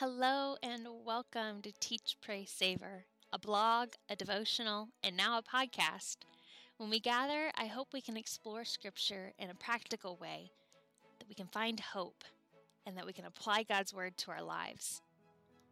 Hello and welcome to Teach, Pray, Savor, a blog, a devotional, and now a podcast. When we gather, I hope we can explore Scripture in a practical way, that we can find hope, and that we can apply God's Word to our lives.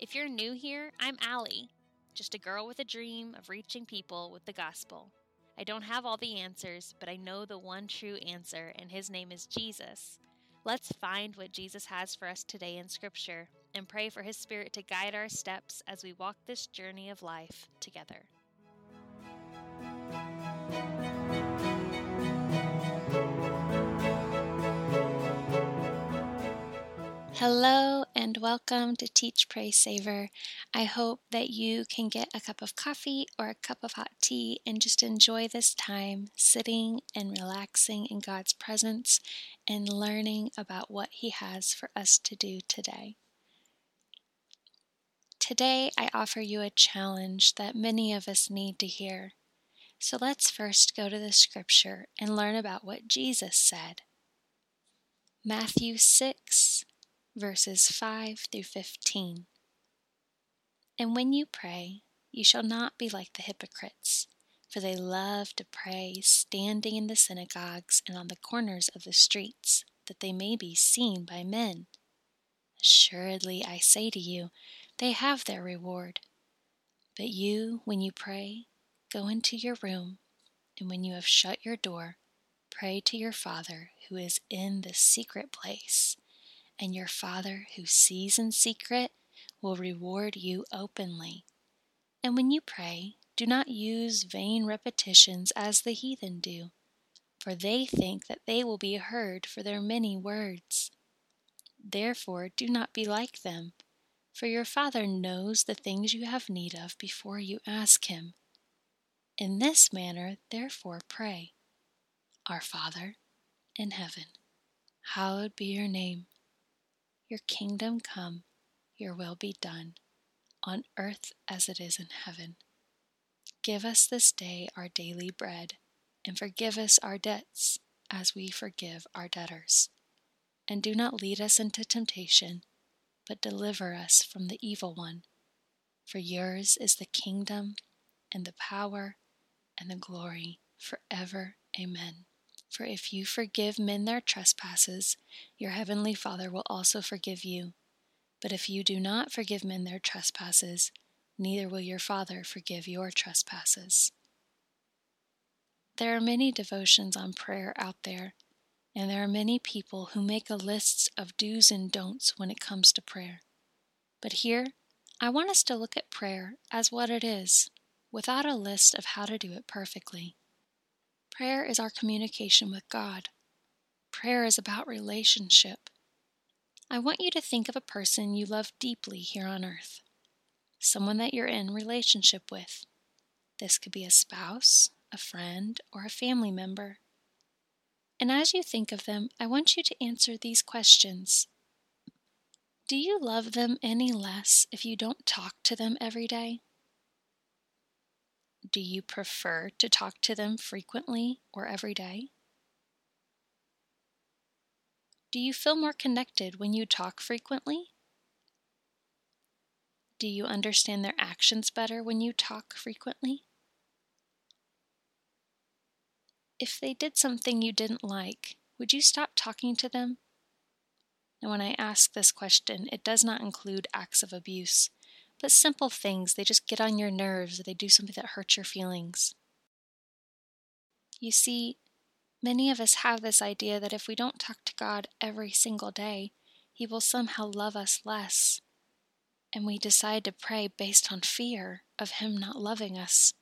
If you're new here, I'm Allie, just a girl with a dream of reaching people with the gospel. I don't have all the answers, but I know the one true answer, and his name is Jesus. Let's find what Jesus has for us today in Scripture and pray for His Spirit to guide our steps as we walk this journey of life together. Hello and welcome to Teach, Pray, Savor. I hope that you can get a cup of coffee or a cup of hot tea and just enjoy this time sitting and relaxing in God's presence and learning about what He has for us to do today. Today, I offer you a challenge that many of us need to hear. So let's first go to the scripture and learn about what Jesus said. Matthew 6, verses 5 through 15. And when you pray, you shall not be like the hypocrites, for they love to pray standing in the synagogues and on the corners of the streets, that they may be seen by men. Assuredly, I say to you, they have their reward. But you, when you pray, go into your room, and when you have shut your door, pray to your Father who is in the secret place, and your Father who sees in secret will reward you openly. And when you pray, do not use vain repetitions as the heathen do, for they think that they will be heard for their many words. Therefore, do not be like them for your Father knows the things you have need of before you ask Him. In this manner, therefore, pray Our Father in heaven, hallowed be your name. Your kingdom come, your will be done, on earth as it is in heaven. Give us this day our daily bread, and forgive us our debts as we forgive our debtors. And do not lead us into temptation but deliver us from the evil one. For yours is the kingdom, and the power, and the glory, forever. Amen. For if you forgive men their trespasses, your heavenly Father will also forgive you. But if you do not forgive men their trespasses, neither will your Father forgive your trespasses. There are many devotions on prayer out there and there are many people who make a list of do's and don'ts when it comes to prayer. But here, I want us to look at prayer as what it is, without a list of how to do it perfectly. Prayer is our communication with God. Prayer is about relationship. I want you to think of a person you love deeply here on earth, someone that you're in relationship with. This could be a spouse, a friend, or a family member. And as you think of them, I want you to answer these questions. Do you love them any less if you don't talk to them every day? Do you prefer to talk to them frequently or every day? Do you feel more connected when you talk frequently? Do you understand their actions better when you talk frequently? If they did something you didn't like, would you stop talking to them? And when I ask this question, it does not include acts of abuse, but simple things. They just get on your nerves or they do something that hurts your feelings. You see, many of us have this idea that if we don't talk to God every single day, He will somehow love us less. And we decide to pray based on fear of Him not loving us.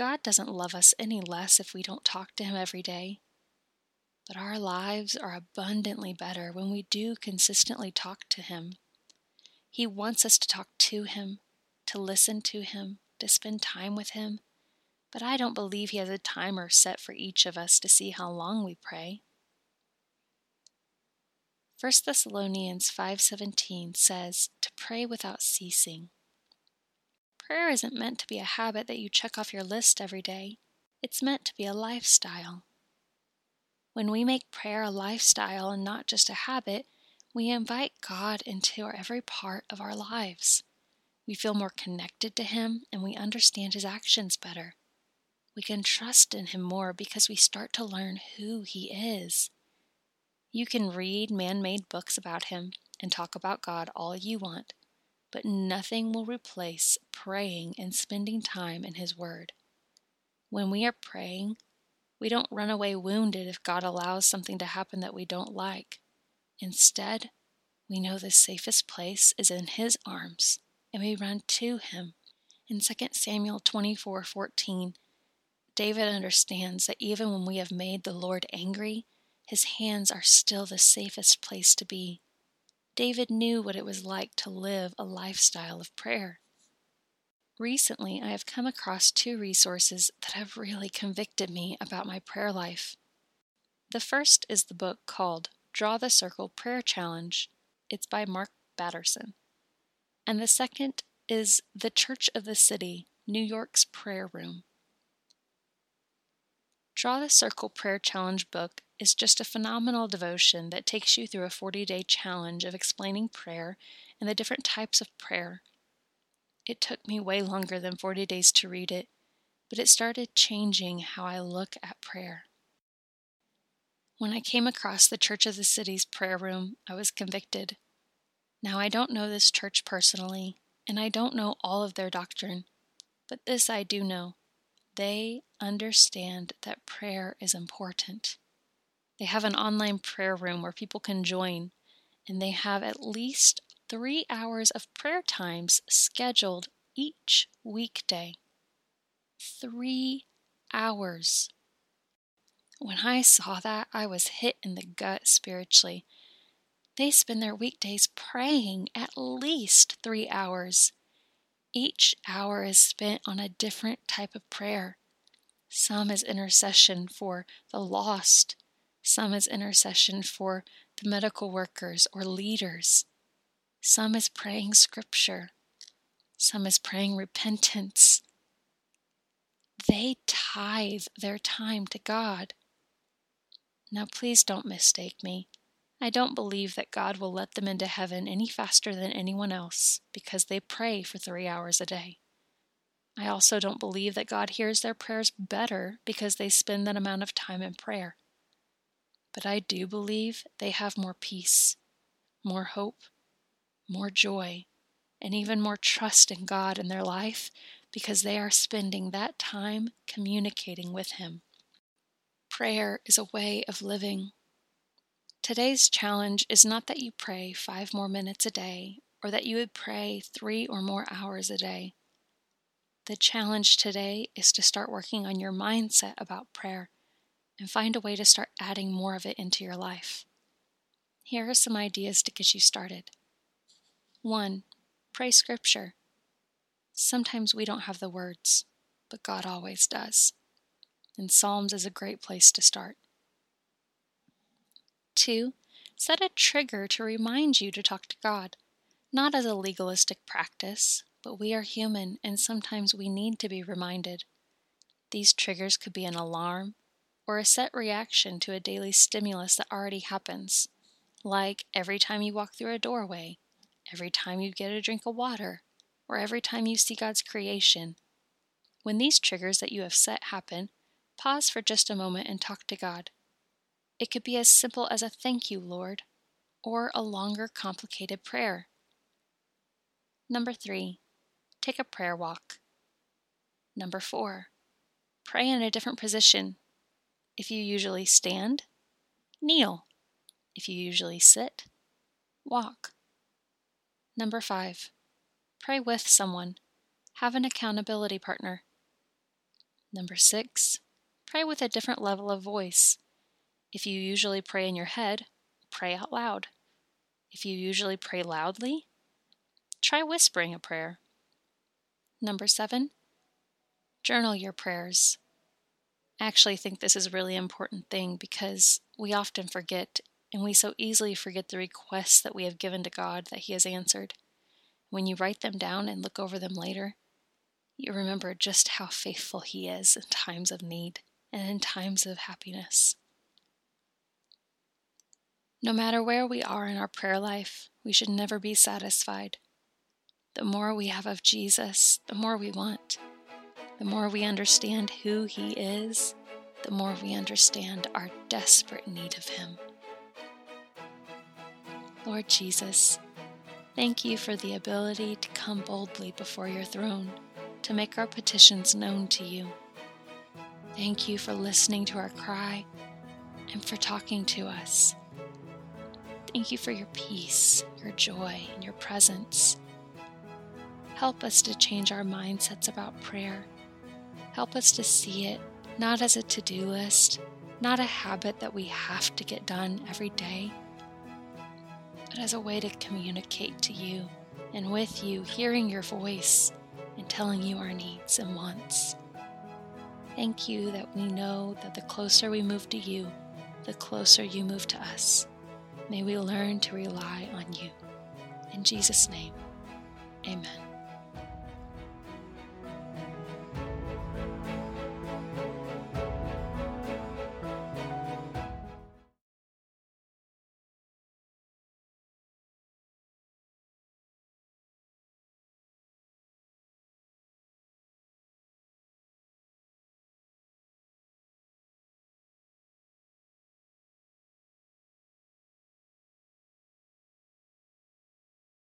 God doesn't love us any less if we don't talk to Him every day. But our lives are abundantly better when we do consistently talk to Him. He wants us to talk to Him, to listen to Him, to spend time with Him. But I don't believe He has a timer set for each of us to see how long we pray. 1 Thessalonians 5:17 says to pray without ceasing. Prayer isn't meant to be a habit that you check off your list every day. It's meant to be a lifestyle. When we make prayer a lifestyle and not just a habit, we invite God into every part of our lives. We feel more connected to Him and we understand His actions better. We can trust in Him more because we start to learn who He is. You can read man made books about Him and talk about God all you want, but nothing will replace praying and spending time in His Word. When we are praying, we don't run away wounded if God allows something to happen that we don't like. Instead, we know the safest place is in His arms, and we run to Him. In 2 Samuel 24 14, David understands that even when we have made the Lord angry, his hands are still the safest place to be. David knew what it was like to live a lifestyle of prayer. Recently, I have come across two resources that have really convicted me about my prayer life. The first is the book called Draw the Circle Prayer Challenge. It's by Mark Batterson. And the second is The Church of the City, New York's Prayer Room. Draw the Circle Prayer Challenge book is just a phenomenal devotion that takes you through a 40 day challenge of explaining prayer and the different types of prayer. It took me way longer than 40 days to read it, but it started changing how I look at prayer. When I came across the Church of the City's prayer room, I was convicted. Now, I don't know this church personally, and I don't know all of their doctrine, but this I do know they understand that prayer is important. They have an online prayer room where people can join, and they have at least three hours of prayer times scheduled each weekday. Three hours. When I saw that, I was hit in the gut spiritually. They spend their weekdays praying at least three hours. Each hour is spent on a different type of prayer. Some is intercession for the lost, some is intercession for the medical workers or leaders. Some is praying scripture. Some is praying repentance. They tithe their time to God. Now, please don't mistake me. I don't believe that God will let them into heaven any faster than anyone else because they pray for three hours a day. I also don't believe that God hears their prayers better because they spend that amount of time in prayer. But I do believe they have more peace, more hope, more joy, and even more trust in God in their life because they are spending that time communicating with Him. Prayer is a way of living Today's challenge is not that you pray five more minutes a day or that you would pray three or more hours a day. The challenge today is to start working on your mindset about prayer and find a way to start adding more of it into your life. Here are some ideas to get you started. 1. Pray scripture. Sometimes we don't have the words, but God always does. And Psalms is a great place to start. Two, set a trigger to remind you to talk to God, not as a legalistic practice, but we are human and sometimes we need to be reminded. These triggers could be an alarm or a set reaction to a daily stimulus that already happens, like every time you walk through a doorway, every time you get a drink of water, or every time you see God's creation. When these triggers that you have set happen, pause for just a moment and talk to God. It could be as simple as a thank you, Lord, or a longer, complicated prayer. Number three, take a prayer walk. Number four, pray in a different position. If you usually stand, kneel. If you usually sit, walk. Number five, pray with someone. Have an accountability partner. Number six, pray with a different level of voice. If you usually pray in your head, pray out loud. If you usually pray loudly, try whispering a prayer. Number seven, journal your prayers. I actually think this is a really important thing because we often forget, and we so easily forget the requests that we have given to God that He has answered. When you write them down and look over them later, you remember just how faithful He is in times of need and in times of happiness. No matter where we are in our prayer life, we should never be satisfied. The more we have of Jesus, the more we want. The more we understand who He is, the more we understand our desperate need of Him. Lord Jesus, thank you for the ability to come boldly before your throne, to make our petitions known to you. Thank you for listening to our cry and for talking to us. Thank you for your peace, your joy, and your presence. Help us to change our mindsets about prayer. Help us to see it not as a to do list, not a habit that we have to get done every day, but as a way to communicate to you and with you, hearing your voice and telling you our needs and wants. Thank you that we know that the closer we move to you, the closer you move to us. May we learn to rely on you. In Jesus' name, amen.